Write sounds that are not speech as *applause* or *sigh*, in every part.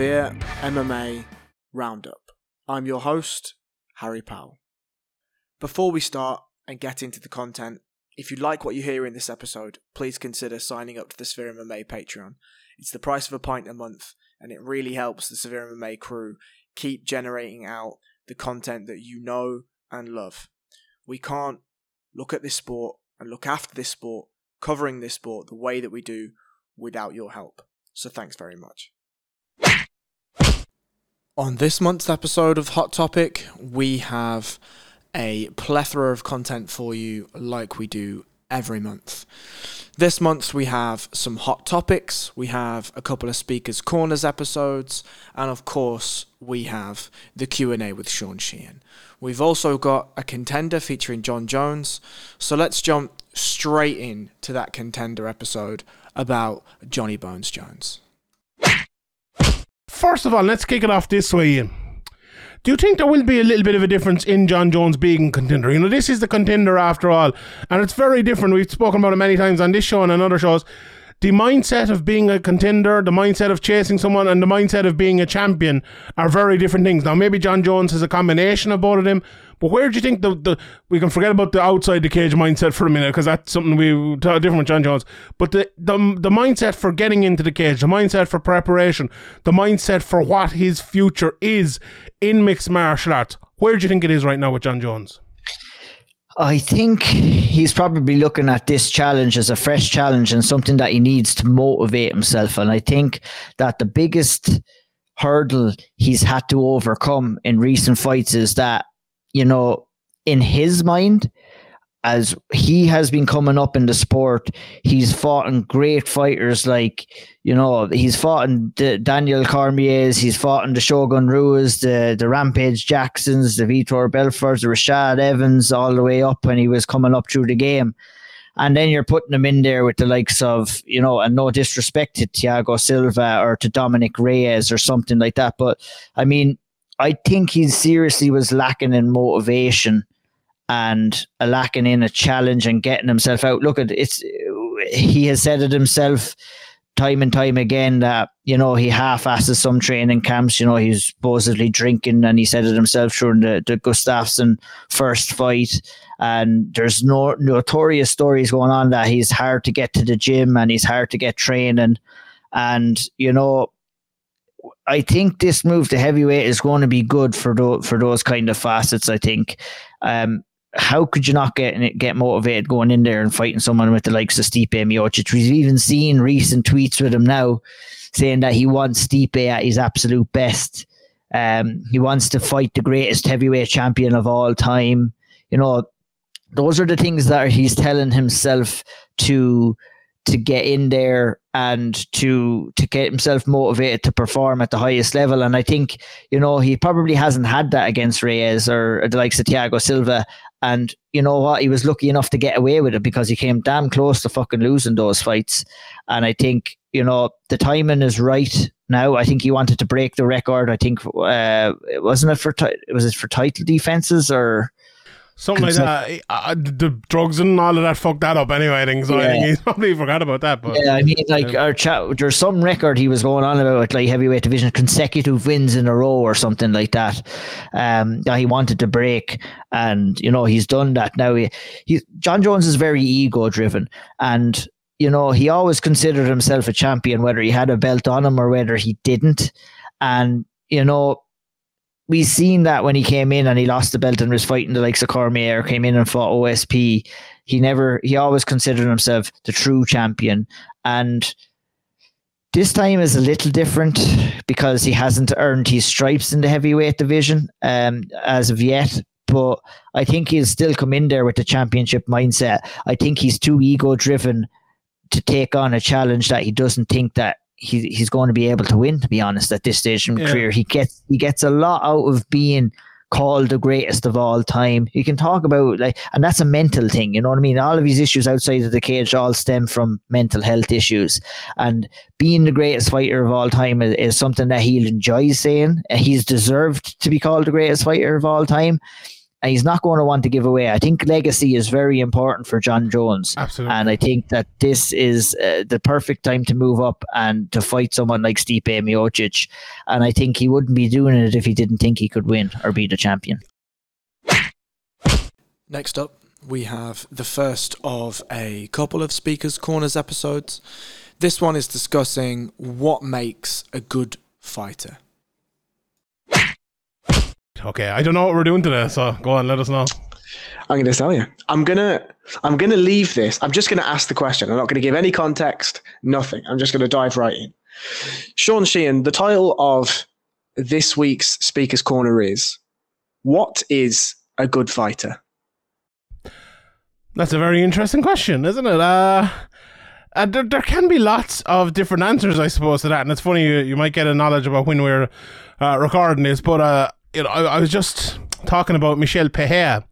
Severe MMA Roundup. I'm your host, Harry Powell. Before we start and get into the content, if you like what you hear in this episode, please consider signing up to the Severe MMA Patreon. It's the price of a pint a month, and it really helps the Severe MMA crew keep generating out the content that you know and love. We can't look at this sport and look after this sport, covering this sport the way that we do without your help. So thanks very much. On this month's episode of Hot Topic, we have a plethora of content for you, like we do every month. This month we have some hot topics, we have a couple of speakers corners episodes, and of course we have the Q&A with Sean Sheehan. We've also got a contender featuring Jon Jones. So let's jump straight in to that contender episode about Johnny Bones Jones. First of all, let's kick it off this way, Ian. Do you think there will be a little bit of a difference in Jon Jones being contender? You know, this is the contender after all, and it's very different. We've spoken about it many times on this show and on other shows. The mindset of being a contender, the mindset of chasing someone, and the mindset of being a champion are very different things. Now, maybe Jon Jones has a combination of both of them, but where do you think the, the we can forget about the outside the cage mindset for a minute because that's something we talk different with Jon Jones. But the, the the mindset for getting into the cage, the mindset for preparation, the mindset for what his future is in mixed martial arts. Where do you think it is right now with Jon Jones? I think he's probably looking at this challenge as a fresh challenge and something that he needs to motivate himself. And I think that the biggest hurdle he's had to overcome in recent fights is that, you know, in his mind, as he has been coming up in the sport, he's fought in great fighters like, you know, he's fought in the Daniel Cormier's, he's fought in the Shogun Ruas, the, the Rampage Jacksons, the Vitor Belforts, the Rashad Evans, all the way up when he was coming up through the game. And then you're putting him in there with the likes of, you know, and no disrespect to Thiago Silva or to Dominick Reyes or something like that. But I mean, I think he seriously was lacking in motivation and lacking in a challenge and getting himself out. Look at it's he has said it himself time and time again that you know he half-asses some training camps. You know he's supposedly drinking, and he said it himself during the, the Gustafsson first fight. And there's no notorious stories going on that he's hard to get to the gym and he's hard to get training. And you know, I think this move to heavyweight is going to be good for those for those kind of facets. I think. Um, how could you not get get motivated going in there and fighting someone with the likes of Stipe Miocic? We've even seen recent tweets with him now saying that he wants Stipe at his absolute best. Um, he wants to fight the greatest heavyweight champion of all time. You know, those are the things that he's telling himself to to get in there and to to get himself motivated to perform at the highest level. And I think, you know, he probably hasn't had that against Reyes or the likes of Thiago Silva. And you know what? He was lucky enough to get away with it because he came damn close to fucking losing those fights. And I think, you know, the timing is right now. I think he wanted to break the record. I think, uh, wasn't it for, was it for title defenses or? Something like that. Uh, the drugs and all of that fucked that up anyway. I think so. Yeah. I think he's *laughs* probably forgot about that. But yeah, I mean, like our chat, there's some record he was going on about like heavyweight division consecutive wins in a row or something like that. Um, that he wanted to break, and you know he's done that now. He, he Jon Jones is very ego driven, and you know he always considered himself a champion, whether he had a belt on him or whether he didn't, and you know we seen that when he came in and he lost the belt and was fighting the likes of Cormier, came in and fought OSP. He never, he always considered himself the true champion. And this time is a little different because he hasn't earned his stripes in the heavyweight division um, as of yet. But I think he'll still come in there with the championship mindset. I think he's too ego driven to take on a challenge that he doesn't think that he, he's going to be able to win. To be honest, at this stage in yeah. career, he gets he gets a lot out of being called the greatest of all time. You can talk about like, and that's a mental thing. You know what I mean? All of these issues outside of the cage all stem from mental health issues, and being the greatest fighter of all time is, is something that he'll enjoy saying. He's deserved to be called the greatest fighter of all time. And he's not going to want to give away. I think legacy is very important for Jon Jones. Absolutely. And I think that this is uh, the perfect time to move up and to fight someone like Stipe Miocic. And I think he wouldn't be doing it if he didn't think he could win or be the champion. Next up, we have the first of a couple of Speakers Corners episodes. This one is discussing what makes a good fighter. Okay, I don't know what we're doing today, so go on, let us know. I'm going to tell you. I'm gonna I'm gonna leave this. I'm just going to ask the question. I'm not going to give any context. Nothing. I'm just going to dive right in. Sean Sheehan, the title of this week's Speakers Corner is "What is a good fighter?" That's a very interesting question, isn't it? Uh, uh, there, there can be lots of different answers, I suppose, to that. And it's funny, you, you might get a knowledge about when we're uh, recording this, but uh, you know, I, I, was just talking about Michel Pereira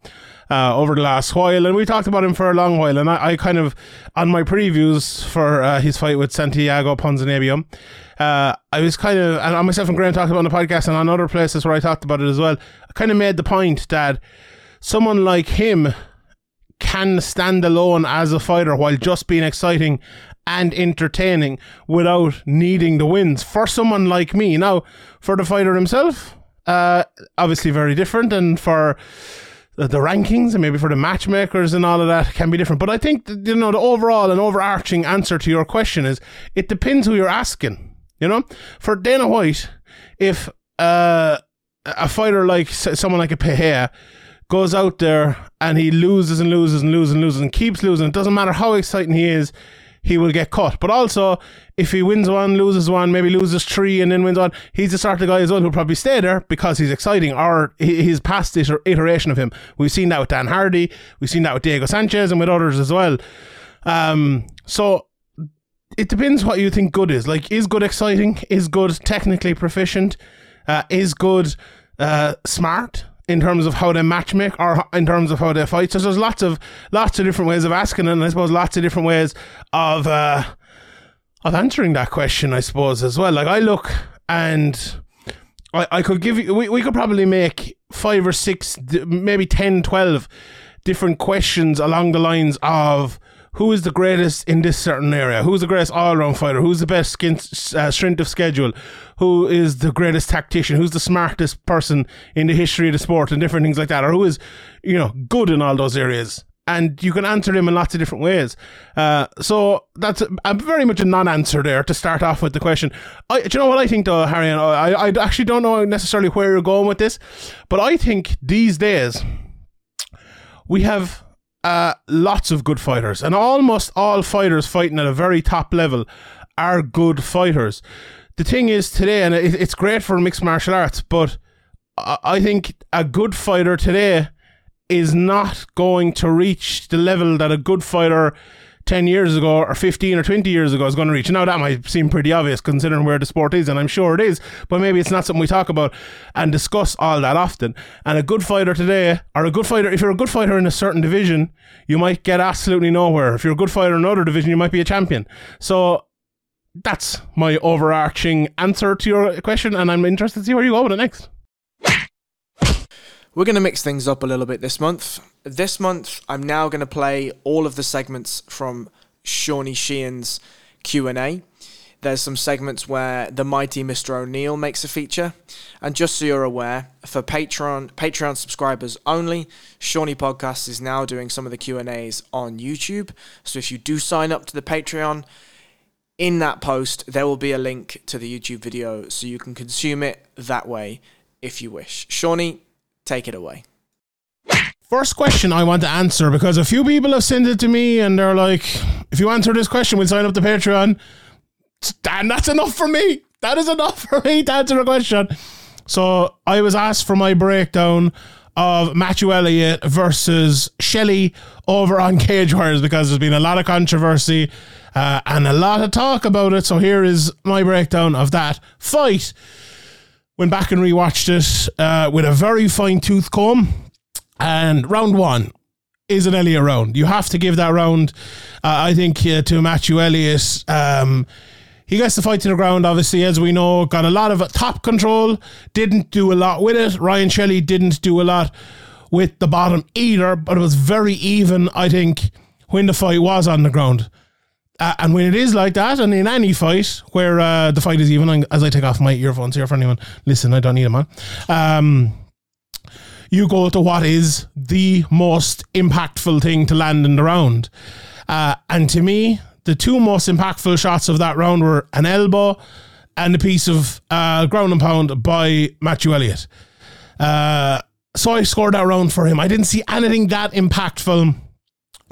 uh, over the last while, and we talked about him for a long while. And I, I kind of, on my previews for uh, his fight with Santiago Ponzinibbio, uh, I was kind of, and myself and Graham talked about on the podcast and on other places where I talked about it as well. I kind of made the point that someone like him can stand alone as a fighter while just being exciting and entertaining without needing the wins for someone like me. Now, for the fighter himself, uh, obviously very different, and for the, rankings and maybe for the matchmakers and all of that can be different. But I think you know the overall and overarching answer to your question is it depends who you're asking. You know, for Dana White, if uh, a fighter like someone like a Pereira goes out there and he loses and loses and loses and loses and keeps losing. It doesn't matter how exciting he is, he will get cut. But also, if he wins one, loses one, maybe loses three and then wins one, he's the sort of guy as well who'll probably stay there because he's exciting or he's past this iteration of him. We've seen that with Dan Hardy, we've seen that with Diego Sanchez and with others as well. Um, so it depends what you think good is. Like, is good exciting? Is good technically proficient? Uh, is good uh, smart? In terms of how they match make or in terms of how they fight. So there's lots of lots of different ways of asking, and I suppose lots of different ways of uh, of answering that question. I suppose as well. Like I look and I, I could give you. We, we could probably make five or six, maybe 10, 12 different questions along the lines of who is the greatest in this certain area? Who's the greatest all round fighter? Who's the best skin, uh, strength of schedule? Who is the greatest tactician? Who's the smartest person in the history of the sport and different things like that? Or who is, you know, good in all those areas? And you can answer them in lots of different ways. Uh, so that's a, very much a non-answer there to start off with the question. I, do you know what I think though, Harry? I, I actually don't know necessarily where you're going with this, but I think these days we have uh, lots of good fighters, and almost all fighters fighting at a very top level are good fighters. The thing is today, and it, it's great for mixed martial arts, but I think a good fighter today is not going to reach the level that a good fighter 10 years ago or 15 or 20 years ago is going to reach. Now, that might seem pretty obvious considering where the sport is, and I'm sure it is, but maybe it's not something we talk about and discuss all that often. And a good fighter today, or a good fighter, if you're a good fighter in a certain division, you might get absolutely nowhere. If you're a good fighter in another division, you might be a champion. So, that's my overarching answer to your question, and I'm interested to see where you go with it next. We're going to mix things up a little bit this month. This month, I'm now going to play all of the segments from Shawnee Sheehan's Q&A. There's some segments where the mighty Mr. O'Neill makes a feature. And just so you're aware, for Patreon Patreon subscribers only, Shawnee Podcast is now doing some of the Q&As on YouTube. So if you do sign up to the Patreon, in that post there will be a link to the YouTube video so you can consume it that way if you wish. Shawnee, Take it away. First question I want to answer because a few people have sent it to me and they're like, if you answer this question, we'll sign up to Patreon. And that's enough for me. That is enough *laughs* for me to answer a question. So I was asked for my breakdown of Matthew Elliott versus Shelley over on *laughs* Cage Warriors because there's been a lot of controversy uh, and a lot of talk about it. So here is my breakdown of that fight went back and rewatched it uh, with a very fine tooth comb. And round one is an Elliott round. You have to give that round, uh, I think, uh, to Matthew Elliott. Um, he gets the fight to the ground, obviously, as we know. Got a lot of top control, didn't do a lot with it. Ryan Shelley didn't do a lot with the bottom either, but it was very even, I think, when the fight was on the ground. Uh, and when it is like that, and in any fight where uh, the fight is even, as I take off my earphones here for anyone, listen, I don't need them on. Um, you go to what is the most impactful thing to land in the round. Uh, and to me, the two most impactful shots of that round were an elbow and a piece of uh, ground and pound by Matthew Elliott. Uh, so I scored that round for him. I didn't see anything that impactful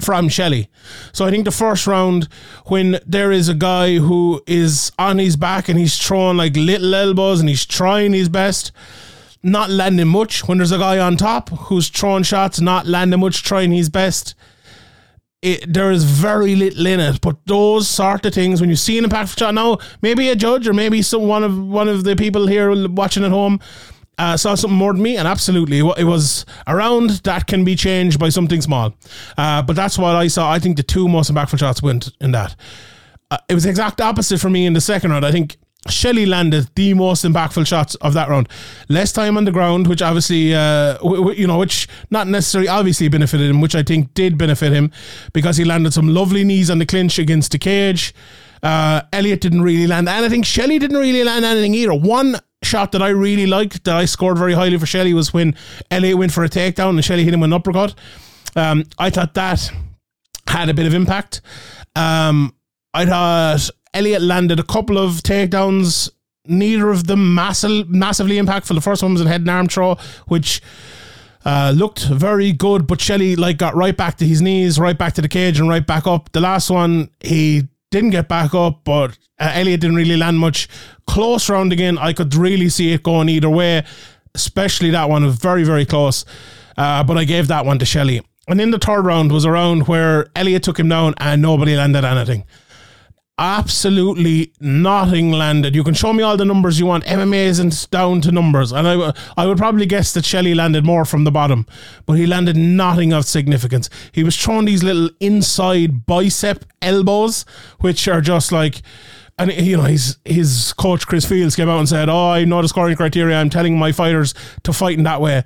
from Shelley. So I think the first round, when there is a guy who is on his back and he's throwing like little elbows and he's trying his best, not landing much. When there's a guy on top who's throwing shots, not landing much, trying his best. It, there is very little in it, but those sort of things when you see an impactful shot now, maybe a judge or maybe some one of one of the people here watching at home uh, saw something more than me, and absolutely, it was around that can be changed by something small. Uh, but that's what I saw. I think the two most impactful shots went in that. Uh, it was the exact opposite for me in the second round. I think Shelley landed the most impactful shots of that round. Less time on the ground, which obviously, uh, w- w- you know, which not necessarily obviously benefited him, which I think did benefit him because he landed some lovely knees on the clinch against the cage. Uh, Elliott didn't really land anything. Shelley didn't really land anything either. One shot that I really liked, that I scored very highly for Shelley, was when Elliott went for a takedown and Shelley hit him with an uppercut. Um, I thought that had a bit of impact. Um, I thought Elliott landed a couple of takedowns, neither of them massive, massively impactful. The first one was a head and arm throw, which uh, looked very good, but Shelley like got right back to his knees, right back to the cage, and right back up. The last one, he didn't get back up, but uh, Elliott didn't really land much. Close round again, I could really see it going either way, especially that one was very, very close. Uh, but I gave that one to Shelley. And in the third round was a round where Elliott took him down and nobody landed anything absolutely nothing landed. You can show me all the numbers you want. MMA isn't down to numbers, and I, I would probably guess that Shelley landed more from the bottom, but he landed nothing of significance. He was throwing these little inside bicep elbows, which are just like. And you know, his his coach Chris Fields came out and said, "Oh, I know the scoring criteria. I'm telling my fighters to fight in that way."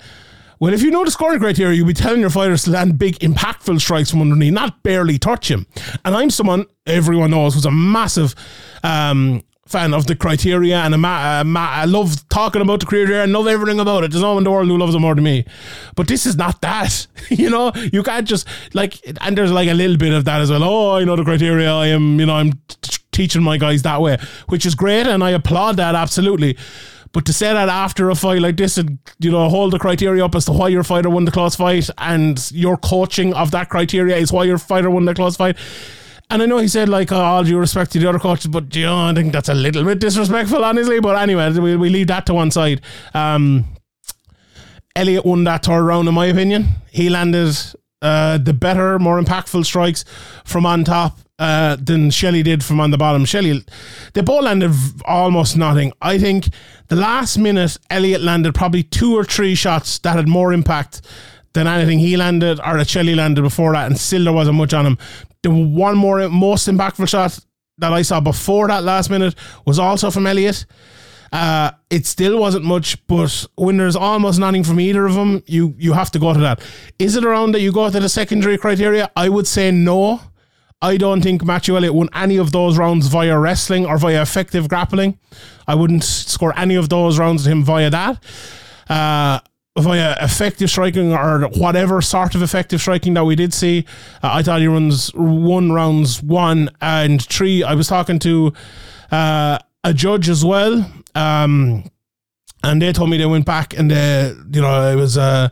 Well, if you know the scoring criteria, you'll be telling your fighters to land big, impactful strikes from underneath, not barely touch him. And I'm someone everyone knows who's a massive um, fan of the criteria, and a ma- a ma- I love talking about the criteria and love everything about it. There's no one in the world who loves it more than me. But this is not that. *laughs* you know, you can't just like, and there's like a little bit of that as well. Oh, I know the criteria. I am, you know, I'm t- teaching my guys that way, which is great, and I applaud that absolutely. But to say that after a fight like this and, you know, hold the criteria up as to why your fighter won the close fight and your coaching of that criteria is why your fighter won the close fight. And I know he said, like, oh, all due respect to the other coaches, but, you know, I think that's a little bit disrespectful, honestly. But anyway, we, we leave that to one side. Um, Elliott won that third round, in my opinion. He landed uh, the better, more impactful strikes from on top uh, than Shelley did from on the bottom. Shelley, they both landed almost nothing. I think the last minute, Elliott landed probably two or three shots that had more impact than anything he landed or that Shelley landed before that, and still there wasn't much on him. The one more most impactful shot that I saw before that last minute was also from Elliott. Uh, it still wasn't much, but when there's almost nothing from either of them, you you have to go to that. Is it around that you go to the secondary criteria? I would say no. I don't think Matthew Elliott won any of those rounds via wrestling or via effective grappling. I wouldn't score any of those rounds to him via that. Uh, via effective striking or whatever sort of effective striking that we did see. Uh, I thought he runs one rounds one and three. I was talking to uh, a judge as well, um, and they told me they went back and they, you know, it was. Uh,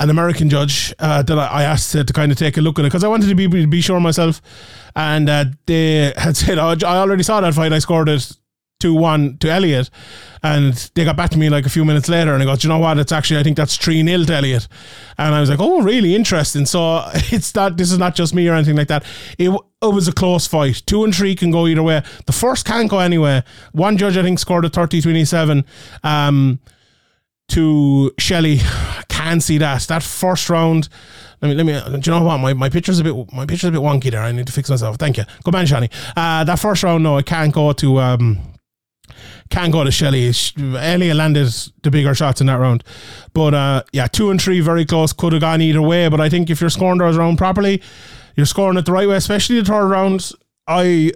an American judge uh, that I asked to, to, kind of take a look at it because I wanted to be be sure myself, and uh, they had said, "Oh, I already saw that fight. I scored it 2 1 to Elliott, And they got back to me like a few minutes later and I go, Do you know what? It's actually, I think that's 3 0 to Elliott," And I was like, Oh, really interesting. So *laughs* it's not, this is not just me or anything like that. It, it was a close fight. Two and three can go either way. The first can't go anywhere. One judge, I think, scored a 30 27 um, to Shelley. *sighs* Can't see that. That first round. Let me, let me, do you know what? My, my picture's a bit, my picture's a bit wonky there. I need to fix myself. Thank you. Go man, Shani. Uh, that first round, no, I can't go to, um, Can't go to Shelley. Elliott landed the bigger shots in that round. But uh, yeah, two and three, very close. Could have gone either way. But I think if you're scoring those round properly, you're scoring it the right way, especially the third round. I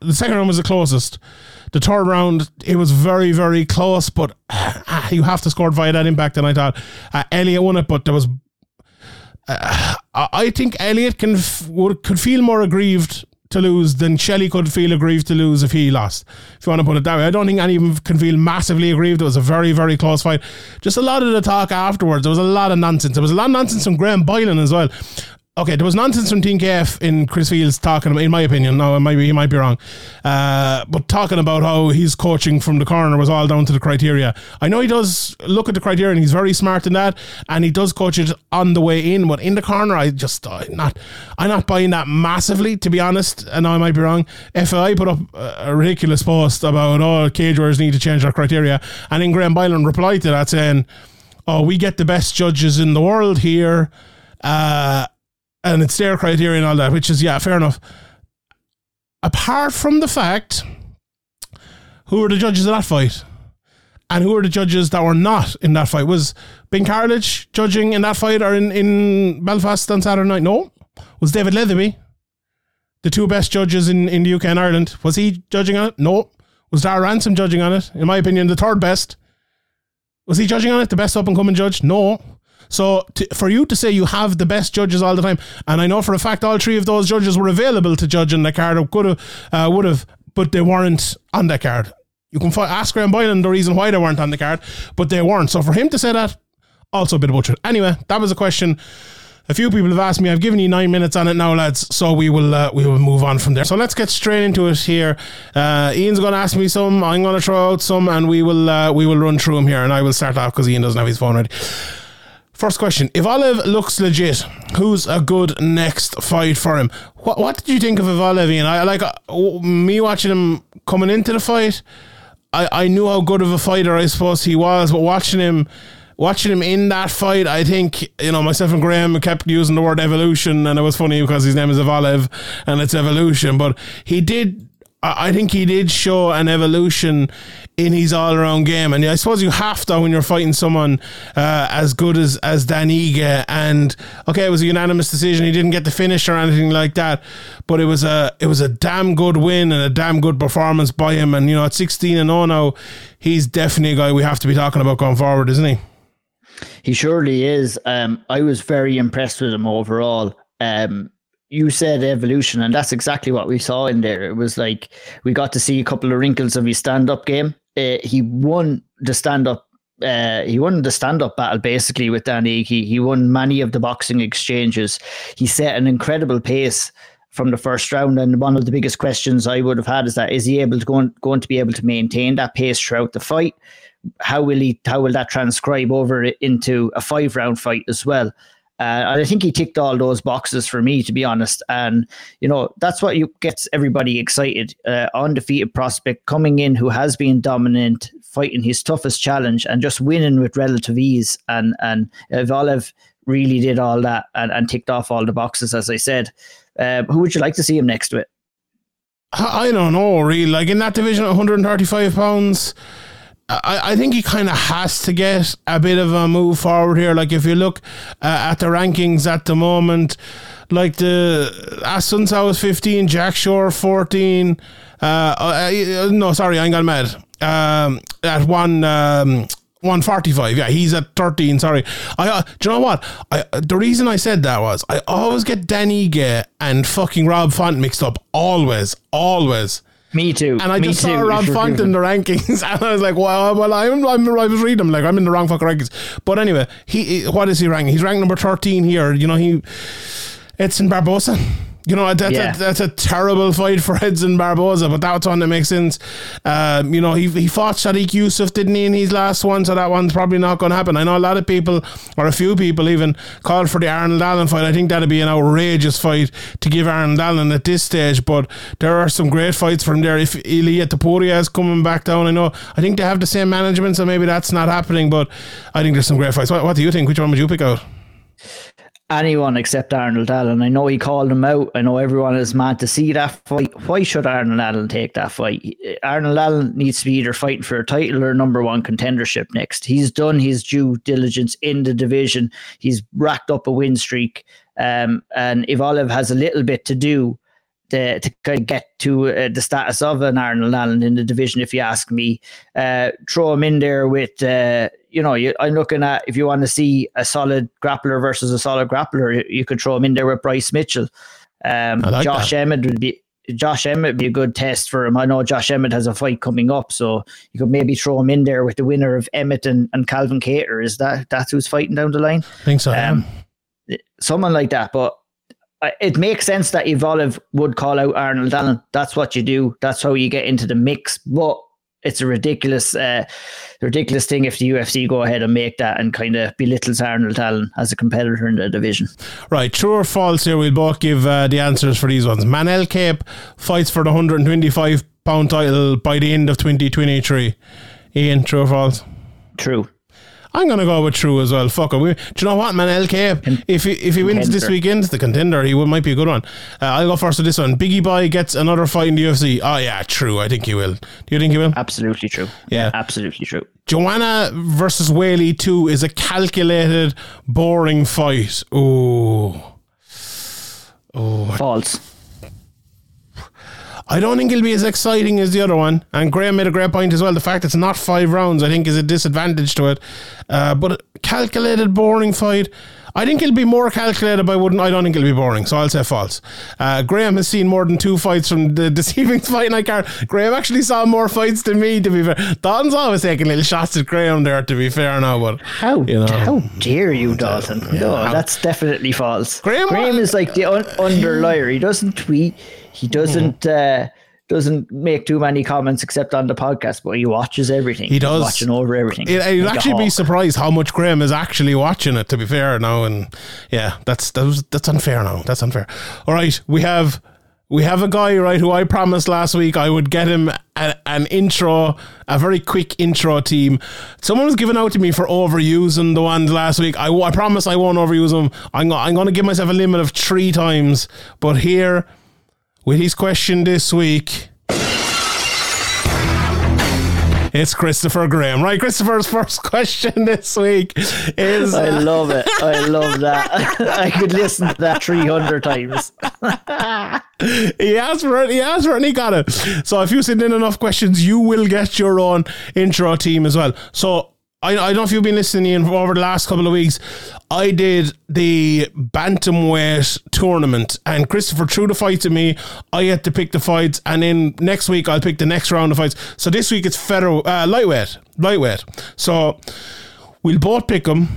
the second round was the closest. The third round, it was very, very close, but uh, *sighs* you have to score via that impact. And I thought uh, Elliott won it, but there was. Uh, I think Elliott can would, could feel more aggrieved to lose than Shelley could feel aggrieved to lose if he lost. If you want to put it that way, I don't think anyone can feel massively aggrieved. It was a very, very close fight. Just a lot of the talk afterwards. There was a lot of nonsense. There was a lot of nonsense from Graham Boylan as well okay, there was nonsense from Team KF in Chris Fields talking, in my opinion, no, he might be wrong, uh, but talking about how his coaching from the corner was all down to the criteria. I know he does look at the criteria and he's very smart in that, and he does coach it on the way in, but in the corner, I just I'm not, I'm not buying that massively, to be honest. And I might be wrong. FAI put up a ridiculous post about oh, cage warriors need to change their criteria, and then Graham Boylan replied to that saying, "Oh, we get the best judges in the world here." Uh, and it's their criteria and all that, which is yeah, fair enough. Apart from the fact, who were the judges of that fight? And who were the judges that were not in that fight? Was Ben Carledge judging in that fight or in, in Belfast on Saturday night? No. Was David Leatherby, the two best judges in, in the UK and Ireland, was he judging on it? No. Was Dar Ransom judging on it? In my opinion, the third best. Was he judging on it? The best up and coming judge? No. So to, for you to say you have the best judges all the time, and I know for a fact all three of those judges were available to judge in the card, or could have, uh, would have, but they weren't on the card. You can fi- ask Graham Boylan the reason why they weren't on the card, but they weren't. So for him to say that, also a bit of bullshit. Anyway, that was a question a few people have asked me. I've given you nine minutes on it now, lads. So we will uh, we will move on from there. So let's get straight into it here. Uh, Ian's going to ask me some. I'm going to throw out some, and we will uh, we will run through them here. And I will start off because Ian doesn't have his phone ready. First question: Evloev looks legit. Who's a good next fight for him? What What did you think of Evloev? Ian? I like uh, me watching him coming into the fight. I, I knew how good of a fighter I suppose he was, but watching him watching him in that fight, I think, you know, myself and Graham kept using the word evolution, and it was funny because his name is Evloev and it's evolution, but he did I think he did show an evolution in his all around game. And I suppose you have to when you're fighting someone uh, as good as, as Dan Ige. And okay, it was a unanimous decision. He didn't get the finish or anything like that. But it was a it was a damn good win and a damn good performance by him. And you know, at 16 and 0 now, he's definitely a guy we have to be talking about going forward, isn't he? He surely is. Um, I was very impressed with him overall. Um, you said evolution, and that's exactly what we saw in there. It was like we got to see a couple of wrinkles of his stand up game. Uh, he won the stand up. Uh, he won the stand-up battle basically with Danny. He he won many of the boxing exchanges. He set an incredible pace from the first round. And one of the biggest questions I would have had is that is he able to go on, going to be able to maintain that pace throughout the fight? How will he? How will that transcribe over into a five round fight as well? Uh, I think he ticked all those boxes for me, to be honest. And you know that's what you gets everybody excited. Uh, undefeated prospect coming in who has been dominant, fighting his toughest challenge and just winning with relative ease. And and Evloev really did all that and, and ticked off all the boxes, as I said. Uh, who would you like to see him next to it? I don't know, really. Like in that division, 135 pounds. I, I think he kind of has to get a bit of a move forward here. Like if you look uh, at the rankings at the moment, like the Assunção was 15, Jack Shore 14. Uh, uh, no, sorry, I ain't got mad. Um, at one. Um, 145. Yeah, he's at 13. Sorry. I uh, do you know what? I the reason I said that was I always get Danny Gay and fucking Rob Font mixed up. Always, always. Me too. And I Me just too. saw Rob Font in the rankings, *laughs* and I was like, "Well, well, I'm, I'm, I was reading them like I'm in the wrong fucking rankings." But anyway, he, what is he ranking? He's ranked number thirteen here. You know, he, it's in Barboza. You know, that's, yeah. a, that's a terrible fight for Edson Barboza, but that's one that makes sense. Um, you know, he, he fought Sodiq Yusuff, didn't he, in his last one, so that one's probably not going to happen. I know a lot of people, or a few people even, called for the Arnold Allen fight. I think that'd be an outrageous fight to give Arnold Allen at this stage, but there are some great fights from there. If Ilia Topuria is coming back down, I know, I think they have the same management, so maybe that's not happening, but I think there's some great fights. What, what do you think? Which one would you pick out? Anyone except Arnold Allen. I know he called him out. I know everyone is mad to see that fight. Why should Arnold Allen take that fight? Arnold Allen needs to be either fighting for a title or number one contendership next. He's done his due diligence in the division. He's racked up a win streak. Um, and Evloev has a little bit to do to, to kind of get to uh, the status of an Arnold Allen in the division, if you ask me. Uh, throw him in there with, uh, you know, you, I'm looking at if you want to see a solid grappler versus a solid grappler, you could throw him in there with Bryce Mitchell. Um, like Josh that. Emmett would be. Josh Emmett would be a good test for him. I know Josh Emmett has a fight coming up, so you could maybe throw him in there with the winner of Emmett and, and Calvin Kattar. Is that that's who's fighting down the line? I think so. Um, someone like that. But uh, it makes sense that Evloev would call out Arnold Allen. That's what you do. That's how you get into the mix. But it's a ridiculous, uh, ridiculous thing if the UFC go ahead and make that and kind of belittles Arnold Allen as a competitor in the division. Right, true or false here, we'll both give uh, the answers for these ones. Manel Kape fights for the 125 pound title by the end of 2023. Ian, true or false? True. I'm going to go with true as well. Fuck it. We, do you know what, Manel Kape? If he, if he wins this weekend, the contender, he might be a good one. Uh, I'll go first with this one. Biggie Boy gets another fight in the UFC. Oh, yeah, true. I think he will. Do you think he will? Absolutely true. Yeah. Absolutely true. Joanna versus Weili 2 is a calculated, boring fight. Ooh. False. I don't think it'll be as exciting as the other one. And Graham made a great point as well. The fact it's not five rounds, I think, is a disadvantage to it. Uh, but calculated, boring fight. I think it'll be more calculated, but I wouldn't. I don't think it'll be boring. So I'll say false. Uh, Graham has seen more than two fights from the *laughs* deceiving fight night card. Graham actually saw more fights than me. To be fair, Don's always taking little shots at Graham there. To be fair, now, but How You know. how dare you, Dalton? no, how- that's definitely false. Graham- Graham is like the un- under liar. *laughs* He doesn't tweet. He doesn't uh, doesn't make too many comments except on the podcast, but he watches everything. He does. He's watching over everything. It, I'd Like actually be surprised how much Graham is actually watching it. To be fair, now and yeah, that's that was, that's unfair. Now that's unfair. All right, we have we have a guy right who I promised last week I would get him a, an intro, a very quick intro team. Someone was giving out to me for overusing the ones last week. I, I promise I won't overuse them. I'm I'm going to give myself a limit of three times. But here, with his question this week. It's Christopher Graham. Right, Christopher's first question this week is I love it. I love that. *laughs* I could listen to that 300 times. *laughs* he asked for it, he asked for it and he got it. So if you send in enough questions, you will get your own intro team as well. So I, I don't know if you've been listening in over the last couple of weeks. I did the bantamweight tournament, and Christopher threw the fights at me. I had to pick the fights, and then next week I'll pick the next round of fights. So this week it's feather uh, lightweight, lightweight. So we'll both pick them.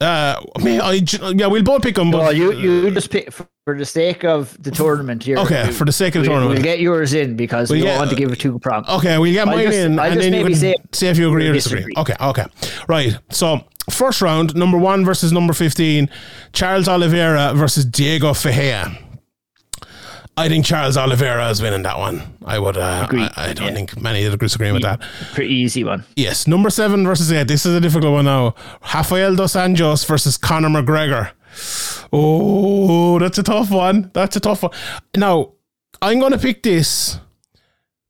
Uh, may I, yeah, we'll both pick them. But Well, you you just pick for the sake of the tournament here. Okay, we- for the sake of the we- tournament. we'll get yours in because we We'll don't get- want to give it too prompt. Okay, we'll get I'll mine just- in, I'll and just then you can say- see if you agree or disagree. disagree. Okay, okay, right. So first round, number one versus number fifteen, Charles Oliveira versus Diego Ferreira. I think Charles Oliveira is winning that one. I would. Uh. I, I don't Yeah. think many would disagree with that. Pretty easy one. Yes, number seven versus eight. This is a difficult one now. Rafael dos Anjos versus Conor McGregor. Oh, that's a tough one. That's a tough one. Now, I'm going to pick this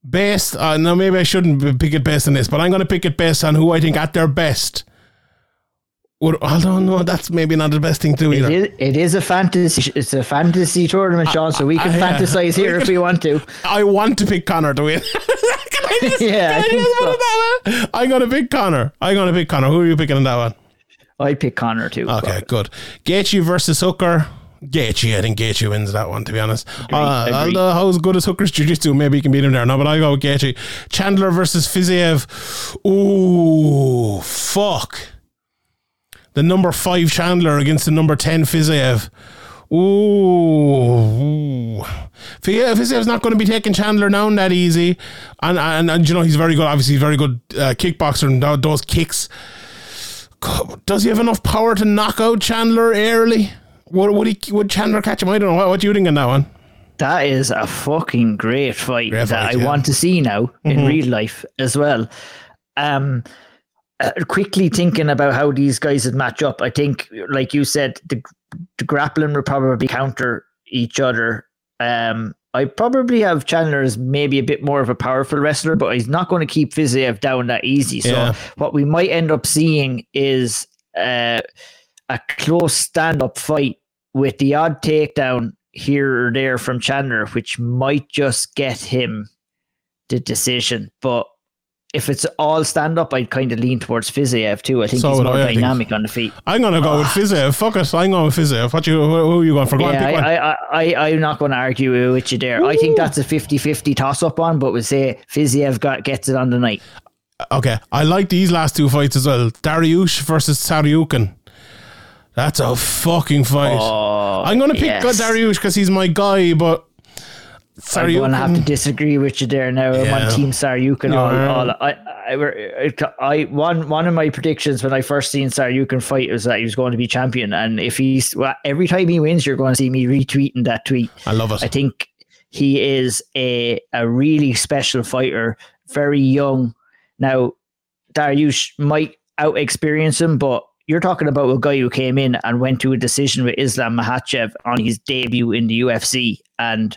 based on, now maybe I shouldn't pick it based on this, but I'm going to pick it based on who I think at their best. Would, *laughs* don't know. That's maybe not the best thing to do either. is, it is a fantasy. It's a fantasy tournament, Sean. So we can I- yeah. fantasize here if we want to. I want to pick Conor to win. *laughs* I just, *laughs* Yeah, I can I think just put so. it that way? I'm going to pick Conor. I'm to pick Conor. Who are you picking in that one? I pick Conor too. Okay, good. Gaethje versus Hooker. Gaethje, I think Gaethje wins that one. To be honest, uh, agreed. although how good as Hooker's jiu-jitsu, maybe he can beat him there. No, but I go with Gaethje. Chandler versus Fiziev. Ooh, fuck. The number five Chandler against the number ten Fiziev. Ooh, Fiziev- Fiziev's not going to be taking Chandler down that easy, and and, and you know he's very good. Obviously, he's very good uh, kickboxer and tho- those kicks. Does he have enough power to knock out Chandler early? Would, would he? Would Chandler catch him? I don't know. What, what do you think on that one? That is a fucking great fight Great that fight, I yeah. want to see now in Mhm. real life as well. Um, uh, quickly thinking about how these guys would match up, I think, like you said, the the grappling would probably counter each other. Um, I probably have Chandler as maybe a bit more of a powerful wrestler, but he's not going to keep Fiziev down that easy. So Yeah. what we might end up seeing is uh, a close stand-up fight with the odd takedown here or there from Chandler, which might just get him the decision. But if it's all stand-up, I'd kind of lean towards Fiziev too. I think So he's more I, think. dynamic on the feet. I'm gonna go with Fiziev. Fuck it, I'm going with Fiziev. What you? Who, are you going for? Go on, Yeah, one. I, I, I, I'm not going to argue with you there. I think that's a 50-50 toss-up one, but we'll say Fiziev got, gets it on the night. Okay, I like these last two fights as well. Dariush versus Tsarukyan. That's a fucking fight. Oh, I'm gonna pick yes. Dariush because he's my guy, but I'm going to have to disagree with you there now. I'm Yeah. on Team Tsarukyan. You All, are. all, I, I, were- I, one, one of my predictions when I first seen Tsarukyan fight was that he was going to be champion. And if he's, well, every time he wins, you're going to see me retweeting that tweet. I love it. I think he is a a really special fighter, very young. Now, Dariush might out experience him, but you're talking about a guy who came in and went to a decision with Islam Makhachev on his debut in the UFC, and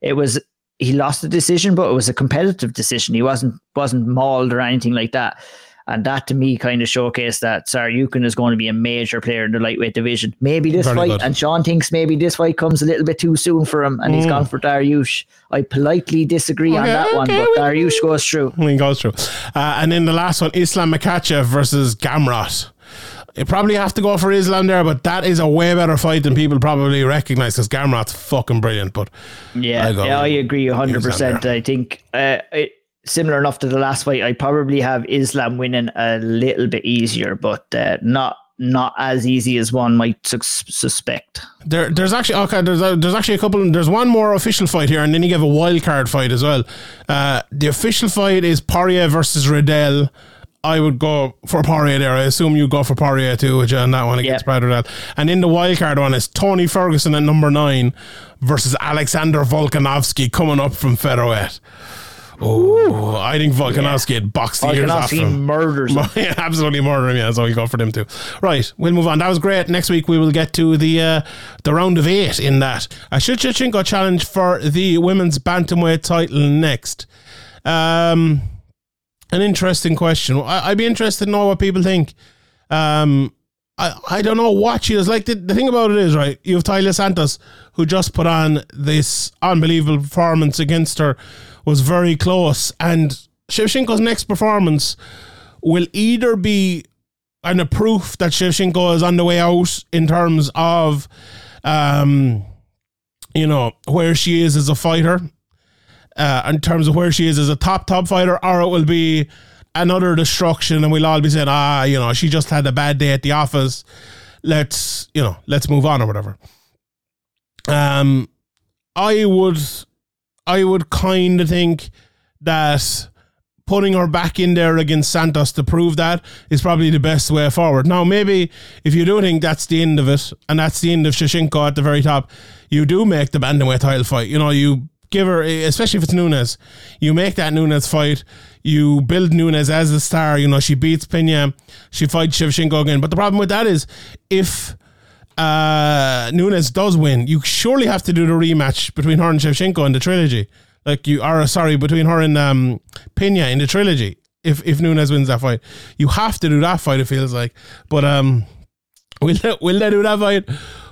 it was he lost the decision, but it was a competitive decision. He wasn't wasn't mauled or anything like that. And that to me kind of showcased that Tsarukyan is going to be a major player in the lightweight division. Maybe this Very fight, good. and Sean thinks maybe this fight comes a little bit too soon for him, and he's gone for Dariush. I politely disagree on Mm. Okay, that one, but we- Dariush goes through. He goes through. Uh, and then the last one, Islam Makhachev versus Gamrot. You probably have to go for Islam there, but that is a way better fight than people probably recognize because Gamrot's fucking brilliant. But Yeah, I yeah, I agree hundred percent. I think uh, it, similar enough to the last fight. I probably have Islam winning a little bit easier, but uh, not not as easy as one might sus- suspect. there, there's actually okay. There's a, there's actually a couple. There's one more official fight here, and then you have a wild card fight as well. Uh, the official fight is Poirier versus Riddell. I would go for Poirier there. I assume you go for Poirier too, you, on that one against Yep. Brad Riddell. And in the wild card one is Tony Ferguson at number nine versus Alexander Volkanovski coming up from featherweight. Oh, I think Volkanovski had boxed the ears off Volkanovski him. murders. him. *laughs* Yeah, absolutely murder him. Yeah, so we go for them too. Right, we'll move on. That was great. Next week we will get to the uh, the round of eight in that. A Shevchenko challenge for the women's bantamweight title next. Um, an interesting question. I, I'd be interested to know what people think. Um, I, I don't know what she is like. The, the thing about it is, right, you have Taila Santos, who just put on this unbelievable performance against her, was very close. And Shevchenko's next performance will either be an a proof that Shevchenko is on the way out in terms of, um, you know, where she is as a fighter, uh, in terms of where she is as a top top fighter, or it will be another destruction, and we'll all be saying, ah, you know, she just had a bad day at the office. Let's, you know, let's move on or whatever. Um, I would, I would kind of think that putting her back in there against Santos to prove that is probably the best way forward. Now, maybe if you do think that's the end of it, and that's the end of Shevchenko at the very top, you do make the bantamweight title fight. You know, you give her, especially if it's Nunes, you make that Nunes fight. You build Nunes as the star. You know, she beats Pena, she fights Shevchenko again. But the problem with that is, if uh, Nunes does win, you surely have to do the rematch between her and Shevchenko in the trilogy. Like you are sorry, between her and um, Pena in the trilogy. If if Nunes wins that fight, you have to do that fight. It feels like, but um, *laughs* will they, will they do that fight?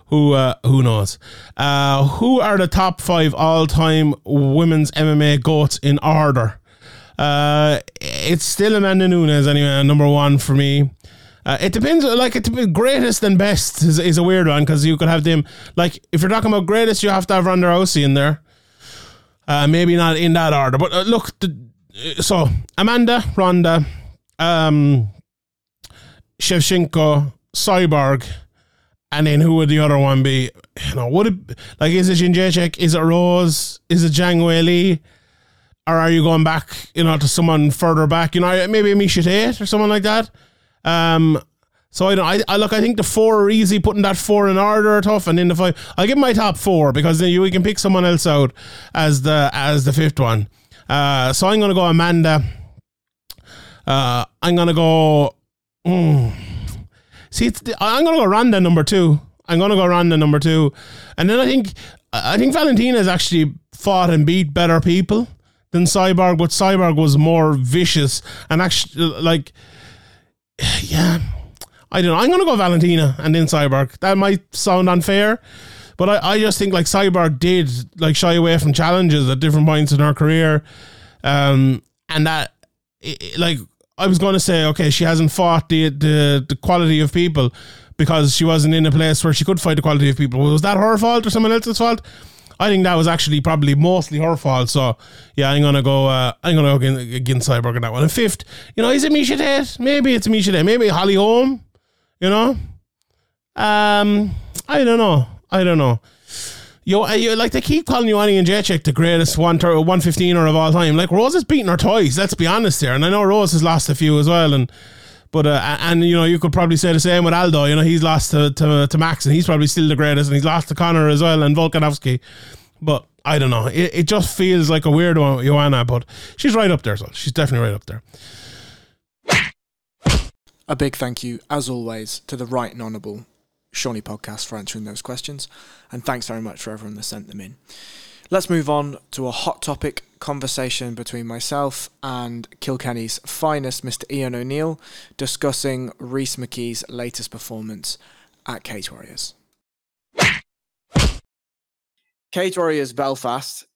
Who uh, who knows? Uh, who are the top five all time women's MMA goats in order? Uh, it's still Amanda Nunes anyway, number one for me. Uh, it depends. Like it greatest and best is, is a weird one because you could have them. Like if you're talking about greatest, you have to have Ronda Rousey in there. Uh, maybe not in that order, but uh, look. The, so Amanda, Ronda, um, Shevchenko, Cyborg, and then who would the other one be? You know, would it like is it Jędrzejczyk? Is it Rose? Is it Zhang Wei Or are you going back, you know, to someone further back? You know, maybe Miesha Tate or someone like that. Um, so I don't. I, I look. I think the four are easy. Putting that four in order are tough, and then the five. I'll give my top four because then you we can pick someone else out as the as the fifth one. Uh, so I'm gonna go Amanda. Uh, I'm gonna go. Mm, see, the, I'm gonna go Ronda number two. I'm gonna go Ronda number two, and then I think I think Valentina has actually fought and beat better people than Cyborg, but Cyborg was more vicious and actually like, *sighs* yeah, I don't know. I'm gonna go Valentina and then Cyborg. That might sound unfair, but I, I just think like Cyborg did like shy away from challenges at different points in her career, um, and that it, like I was going to say, okay, she hasn't fought the, the the quality of people because she wasn't in a place where she could fight the quality of people. Was that her fault or someone else's fault? I think that was actually probably mostly her fault. So yeah, I'm gonna go. Uh, I'm gonna go against, against Cyborg in that one. And fifth, you know, is it Miesha Tate? Maybe it's Miesha Tate. Maybe Holly Holm. You know, um, I don't know. I don't know. Yo, you, like they keep calling Joanna Jędrzejczyk the greatest one fifteen or of all time. Like Rose is beating her toys. Let's be honest here, and I know Rose has lost a few as well. And but uh, and you know you could probably say the same with Aldo. You know he's lost to, to to Max, and he's probably still the greatest, and he's lost to Conor as well, and Volkanovski. But I don't know. It, it just feels like a weird one, Joanna. But she's right up there, so she's definitely right up there. A big thank you, as always, to the Right and Honourable Shawnee podcast for answering those questions, and thanks very much for everyone that sent them in. Let's move on to a hot topic conversation between myself and Kilkenny's finest, Mr. Ian O'Neill, discussing Rhys McKee's latest performance at Cage Warriors. Cage Warriors Belfast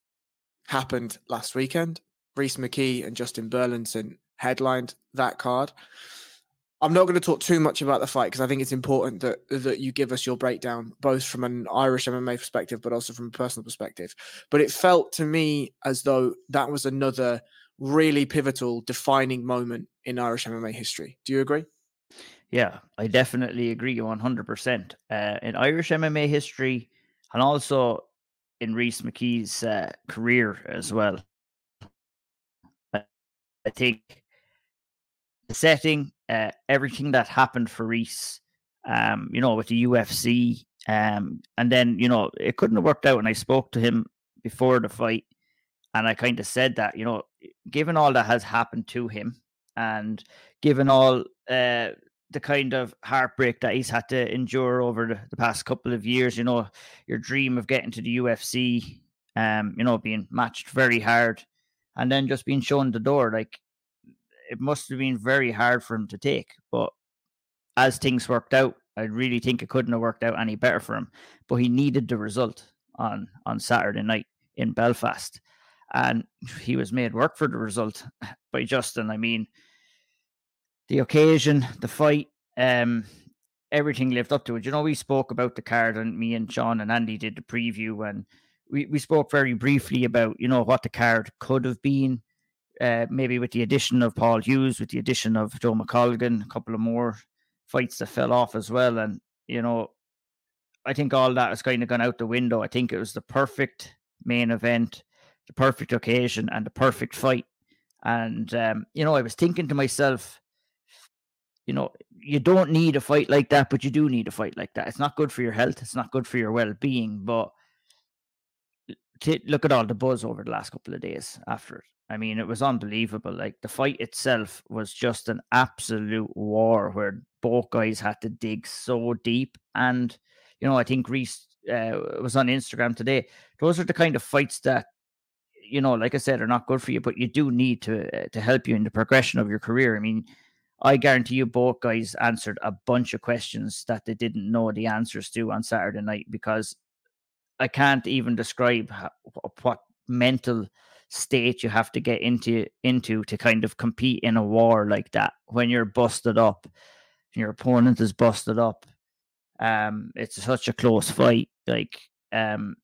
happened last weekend. Rhys McKee and Justin Burlinson headlined that card. I'm not going to talk too much about the fight because I think it's important that that you give us your breakdown, both from an Irish MMA perspective, but also from a personal perspective. But it felt to me as though that was another really pivotal, defining moment in Irish MMA history. Do you agree? Yeah, I definitely agree 100%. Uh, in Irish MMA history, and also in Rhys McKee's uh, career as well. I think the setting, uh, everything that happened for Rhys, um, you know, with the UFC, um, and then you know it couldn't have worked out. And I spoke to him before the fight, and I kind of said that you know, given all that has happened to him, and given all uh, the kind of heartbreak that he's had to endure over the, the past couple of years, you know, your dream of getting to the UFC, um, you know, being matched very hard, and then just being shown the door, like it must have been very hard for him to take. But as things worked out, I really think it couldn't have worked out any better for him. But he needed the result on on Saturday night in Belfast, and *sighs* he was made work for the result *laughs* by Justin. I mean, the occasion, the fight, um, everything lived up to it. You know, we spoke about the card, and me and Sean and Andy did the preview, and we, we spoke very briefly about you know what the card could have been uh, maybe with the addition of Paul Hughes, with the addition of Joe McColgan, a couple of more fights that fell off as well. And, you know, I think all that has kind of gone out the window. I think it was the perfect main event, the perfect occasion, and the perfect fight. And, um, you know, I was thinking to myself, you know, you don't need a fight like that, but you do need a fight like that. It's not good for your health, it's not good for your well being. But look at all the buzz over the last couple of days after it. I mean, it was unbelievable. Like the fight itself was just an absolute war where both guys had to dig so deep. And, you know, I think Rhys uh, was on Instagram today. Those are the kind of fights that, you know, like I said, are not good for you, but you do need to uh, to help you in the progression of your career. I mean, I guarantee you both guys answered a bunch of questions that they didn't know the answers to on Saturday night because I can't even describe what mental state you have to get into into to kind of compete in a war like that. When you're busted up your opponent is busted up um it's such a close fight. Like um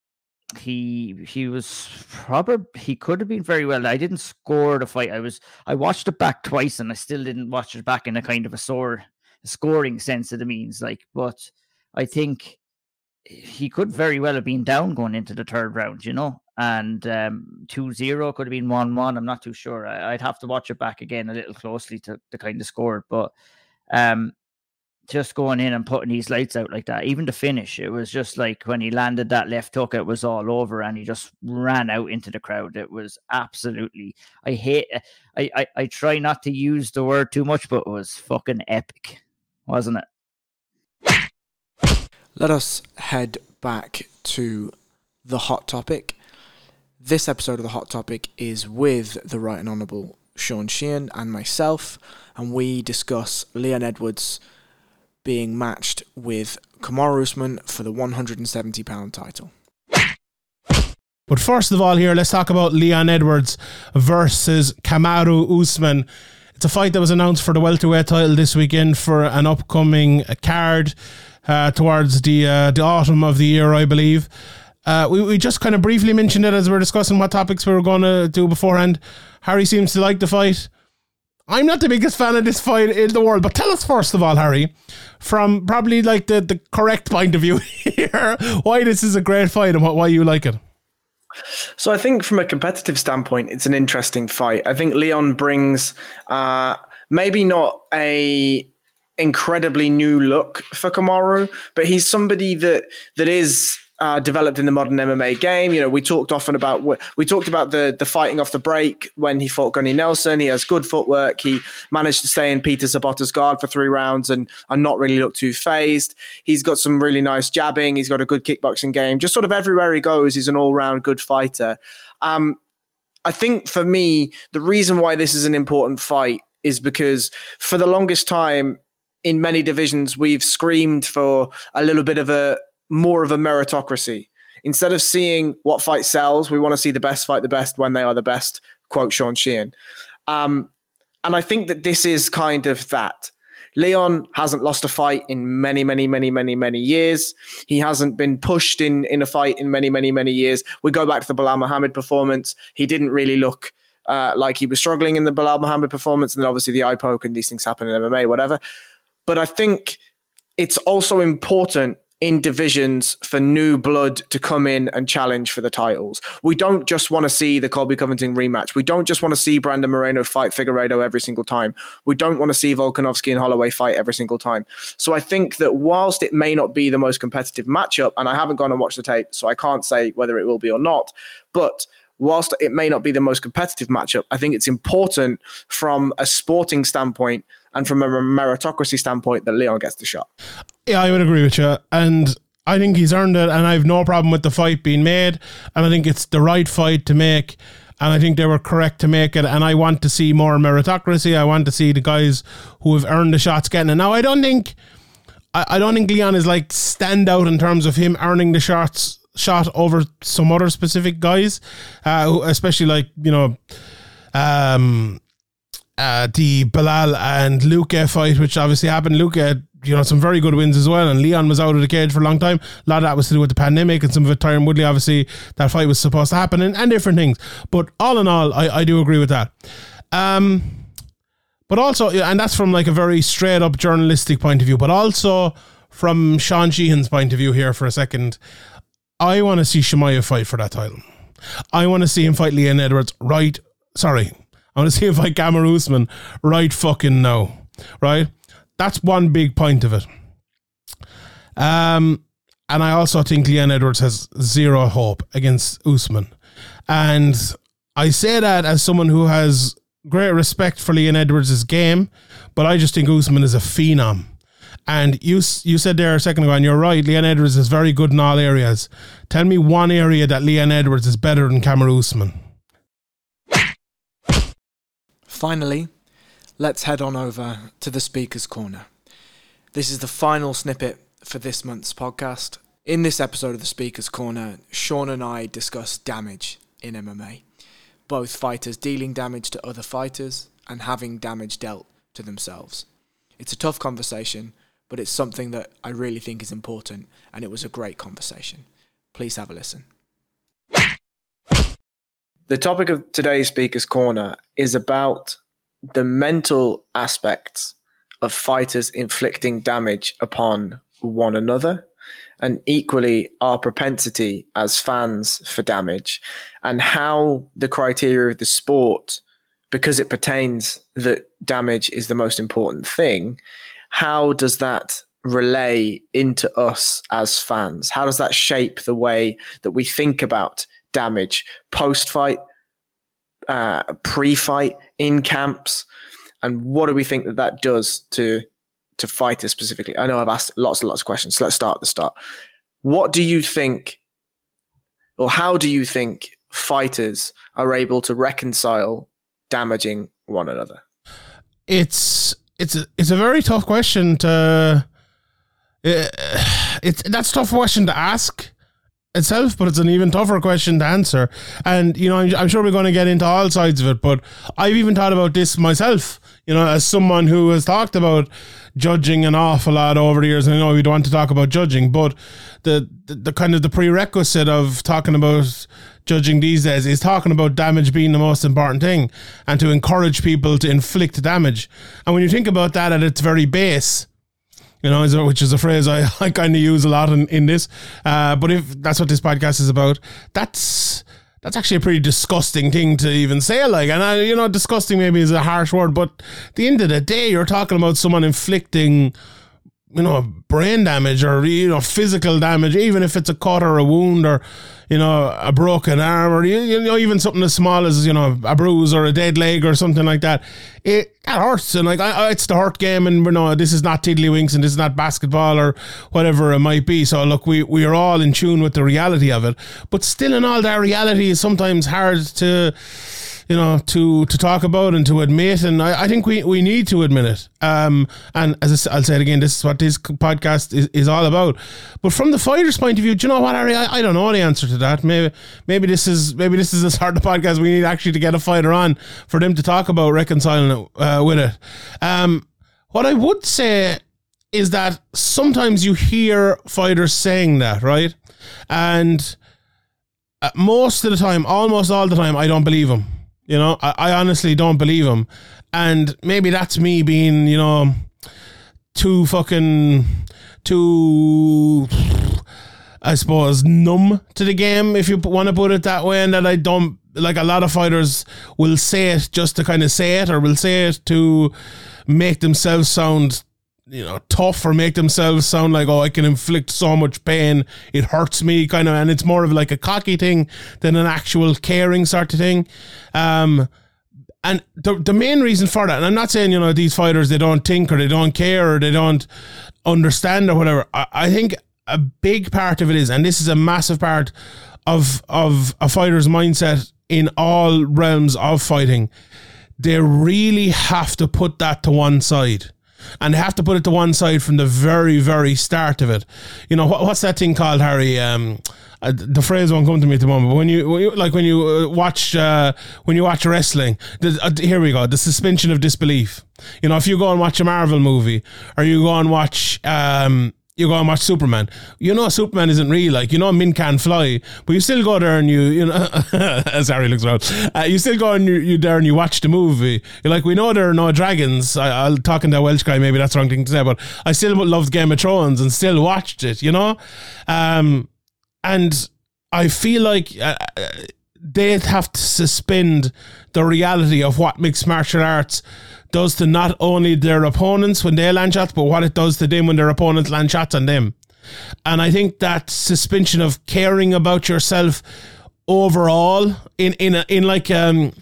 he he was probably he could have been very well. I didn't score the fight. I was i watched it back twice and i still didn't watch it back in a kind of a sore scoring sense of the means like but i think he could very well have been down going into the third round you know? And um, 2-0 could have been 1-1 i'm not too sure. I, would have to watch it back again a little closely to, to kind of score it but um, just going in and putting these lights out like that even the finish it was just like when he landed that left hook it was all over and he just ran out into the crowd. It was absolutely i hate i i, I try not to use the word too much but it was fucking epic wasn't it Let us head back to the hot topic. This episode of the hot topic is with the Right and Honourable Sean Sheehan and myself, and we discuss Leon Edwards being matched with Kamaru Usman for the 170 pound title. But first of all, here, let's talk about Leon Edwards versus Kamaru Usman. It's a fight that was announced for the welterweight title this weekend for an upcoming card uh, towards the uh, the autumn of the year, I believe. Uh, we, we just kind of briefly mentioned it as we are discussing what topics we were going to do beforehand. Harry seems to like the fight. I'm not the biggest fan of this fight in the world, but tell us first of all, Harry, from probably like the, the correct point of view *laughs* here, why this is a great fight and what, why you like it. So I think from a competitive standpoint, it's an interesting fight. I think Leon brings uh, maybe not a incredibly new look for Kamaru, but he's somebody that that is uh, developed in the modern MMA game. You know, we talked often about we talked about the the fighting off the break when he fought Gunnar Nelson. He has good footwork. He managed to stay in Peter Sobotta's guard for three rounds and and not really look too phased. He's got some really nice jabbing. He's got a good kickboxing game. Just sort of everywhere he goes, he's an all round good fighter. Um, I think for me, the reason why this is an important fight is because for the longest time in many divisions, we've screamed for a little bit of a more of a meritocracy. Instead of seeing what fight sells, we want to see the best fight the best when they are the best, quote Sean Sheehan. Um, and I think that this is kind of that. Leon hasn't lost a fight in many, many, many, many, many years. He hasn't been pushed in in a fight in many, many, many years. We go back to the Belal Muhammad performance. He didn't really look uh, like he was struggling in the Belal Muhammad performance, and then obviously the eye poke and these things happen in MMA, whatever. But I think it's also important in divisions for new blood to come in and challenge for the titles. We don't just want to see the Colby Covington rematch. We don't just want to see Brandon Moreno fight Figueiredo every single time. We don't want to see Volkanovski and Holloway fight every single time. So I think that whilst it may not be the most competitive matchup, and I haven't gone and watched the tape, so I can't say whether it will be or not, but whilst it may not be the most competitive matchup, I think it's important from a sporting standpoint and from a meritocracy standpoint that Leon gets the shot. Yeah, I would agree with you. And I think he's earned it, and I have no problem with the fight being made. And I think it's the right fight to make. And I think they were correct to make it. And I want to see more meritocracy. I want to see the guys who have earned the shots getting it. Now, I don't think. I, don't think Leon is like stand out in terms of him earning the shots shot over some other specific guys, uh, especially like you know, um, uh, the Belal and Luque fight, which obviously happened. Luque, you know, some very good wins as well. And Leon was out of the cage for a long time. A lot of that was to do with the pandemic and some of it, Tyron Woodley, obviously, that fight was supposed to happen and, and different things. But all in all, I, I do agree with that. Um, but also, and that's from like a very straight up journalistic point of view, but also from Sean Sheehan's point of view here for a second. I want to see Chimaev fight for that title. I want to see him fight Leon Edwards right. Sorry, I want to *laughs* see if I Kamaru Usman right fucking now. Right? That's one big point of it. Um, and I also think Leon Edwards has zero hope against Usman. And I say that as someone who has great respect for Leon Edwards' game, but I just think Usman is a phenom. And you you said there a second ago, and you're right. Leon Edwards is very good in all areas. Tell me one area that Leon Edwards is better than Kamaru Usman. Finally, let's head on over to the Speaker's Corner. This is the final snippet for this month's podcast. In this episode of the Speaker's Corner, Sean and I discuss damage in MMA, both fighters dealing damage to other fighters and having damage dealt to themselves. It's a tough conversation, but it's something that I really think is important, and it was a great conversation. Please have a listen. The topic of today's Speaker's Corner is about the mental aspects of fighters inflicting damage upon one another and equally our propensity as fans for damage and how the criteria of the sport because it pertains that damage is the most important thing how does that relay into us as fans? How does that shape the way that we think about damage post fight, uh, pre fight, in camps, and what do we think that that does to to fighters specifically. I know I've asked lots and lots of questions. So let's start at the start. What do you think, or how do you think fighters are able to reconcile damaging one another? It's it's a, it's a very tough question to. Uh, *sighs* it's that's a tough question to ask itself, but it's an even tougher question to answer. And you know, I'm, I'm sure we're going to get into all sides of it. But I've even thought about this myself. You know, as someone who has talked about judging an awful lot over the years, and I know we don't want to talk about judging, but the, the the kind of the prerequisite of talking about judging these days is talking about damage being the most important thing, and to encourage people to inflict damage. And when you think about that at its very base you know, which is a phrase I, *laughs* I kind of use a lot in, in this. Uh, but if that's what this podcast is about, that's that's actually a pretty disgusting thing to even say. Like, and I, you know, disgusting maybe is a harsh word, but the end of the day, you're talking about someone inflicting you know, brain damage or, you know, physical damage, even if it's a cut or a wound or, you know, a broken arm or, you know, even something as small as, you know, a bruise or a dead leg or something like that, it, that hurts. And like, I, it's the hurt game and, you know, this is not tiddlywinks and this is not basketball or whatever it might be. So, look, we, we are all in tune with the reality of it. But still, in all that reality is sometimes hard to, you know, to to talk about and to admit, and I, I think we, we need to admit it. Um, and as I, will say it again, this is what this podcast is, is all about. But from the fighter's point of view, do you know what, Harry? I, I don't know the answer to that. Maybe maybe this is maybe this is the *laughs* sort of podcast we need actually to get a fighter on for them to talk about reconciling it uh, with it. Um, what I would say is that sometimes you hear fighters saying that, right? And uh, most of the time, almost all the time, I don't believe them. You know, I, I honestly don't believe him. And maybe that's me being, you know, too fucking, too, I suppose, numb to the game, if you want to put it that way. And that I don't, like a lot of fighters will say it just to kind of say it, or will say it to make themselves sound you know, tough or make themselves sound like, oh, I can inflict so much pain, it hurts me, kind of, and it's more of like a cocky thing than an actual caring sort of thing. Um, and the the main reason for that, and I'm not saying you know these fighters they don't think or they don't care or they don't understand or whatever. I, I think a big part of it is, and this is a massive part of of a fighter's mindset in all realms of fighting. They really have to put that to one side and they have to put it to one side from the very, very start of it. You know, what, what's that thing called, Harry? Um, uh, the phrase won't come to me at the moment. But when you, when you like when you uh, watch uh, when you watch wrestling, the, uh, here we go. The suspension of disbelief. You know, if you go and watch a Marvel movie, or you go and watch um, you go and watch Superman. You know Superman isn't real. Like you know Min can fly, but you still go there and you you know *laughs* as Harry looks around, uh, you still go and you, you there and you watch the movie. You're like we know there are no dragons. I, I'll talking to a Welsh guy. Maybe that's the wrong thing to say, but I still loved Game of Thrones and still watched it. You know, um, and I feel like. Uh, uh they'd have to suspend the reality of what mixed martial arts does to not only their opponents when they land shots, but what it does to them when their opponents land shots on them. And I think that suspension of caring about yourself overall in in a, in like um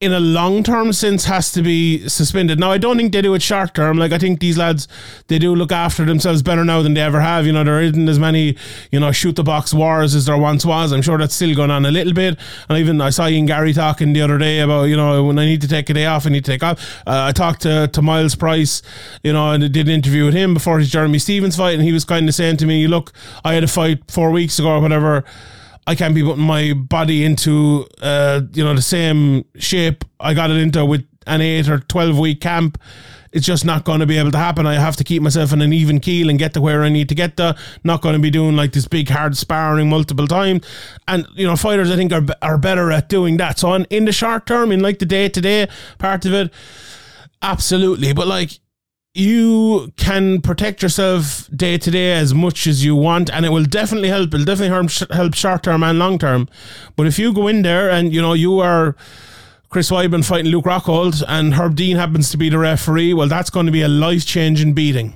in a long term sense has to be suspended. Now I don't think they do it short term. Like I think these lads they do look after themselves better now than they ever have. You know, there isn't as many, you know, shoot the box wars as there once was. I'm sure that's still going on a little bit. And even I saw Ian Garry talking the other day about, you know, when I need to take a day off, I need to take off. Uh, I talked to, to Myles Price, you know, and I did an interview with him before his Jeremy Stephens fight, and he was kind of saying to me, Look, I had a fight four weeks ago or whatever I can't be putting my body into uh, you know the same shape I got it into with an eight or twelve week camp. It's just not going to be able to happen. I have to keep myself in an even keel and get to where I need to get to. Not going to be doing like this big hard sparring multiple times. And you know, fighters I think are are better at doing that. So on, in the short term, in like the day to day part of it, absolutely. But like you can protect yourself day to day as much as you want, and it will definitely help. It'll definitely help short term and long term. But if you go in there and you know you are Chris Weidman fighting Luke Rockhold, and Herb Dean happens to be the referee, well, that's going to be a life changing beating.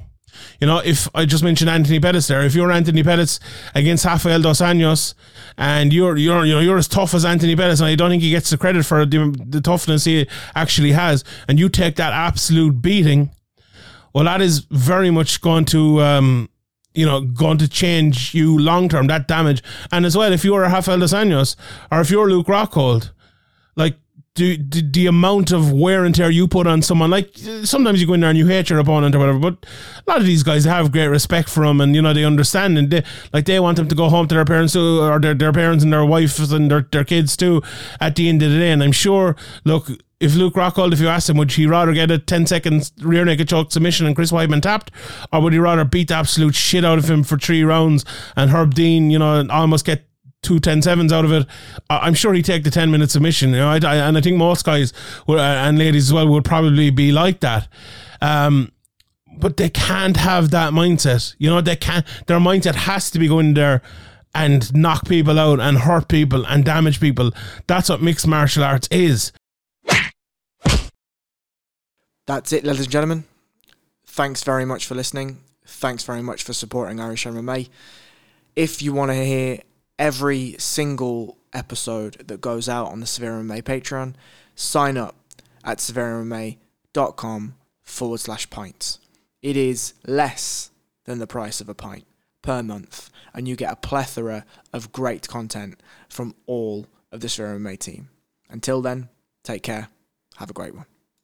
You know, if I just mentioned Anthony Pettis there, if you're Anthony Pettis against Rafael dos Anjos, and you're you're you know you're as tough as Anthony Pettis, and I don't think he gets the credit for the, the toughness he actually has, and you take that absolute beating well, that is very much going to, um, you know, going to change you long term. That damage, and as well, if you're a Rafael dos Anjos or if you're Luke Rockhold, like do, do, the amount of wear and tear you put on someone like sometimes you go in there and you hate your opponent or whatever but a lot of these guys have great respect for him and you know they understand and they like they want them to go home to their parents too or their, their parents and their wives and their, their kids too at the end of the day and I'm sure look if Luke Rockhold, if you asked him, would he rather get a 10 second rear naked choke submission and Chris Weidman tapped, or would he rather beat the absolute shit out of him for three rounds and Herb Dean, you know, almost get two 10 sevens out of it, I'm sure he'd take the 10 minute submission. You know, I, I, and I think most guys would, uh, and ladies as well would probably be like that. Um, but they can't have that mindset. You know, they can't, their mindset has to be going there and knock people out and hurt people and damage people. That's what mixed martial arts is. That's it, ladies and gentlemen. Thanks very much for listening. Thanks very much for supporting Irish MMA. If you want to hear every single episode that goes out on the Severe MMA Patreon, sign up at severemma.com forward slash pints. It is less than the price of a pint per month, and you get a plethora of great content from all of the Severe MMA team. Until then, take care. Have a great one.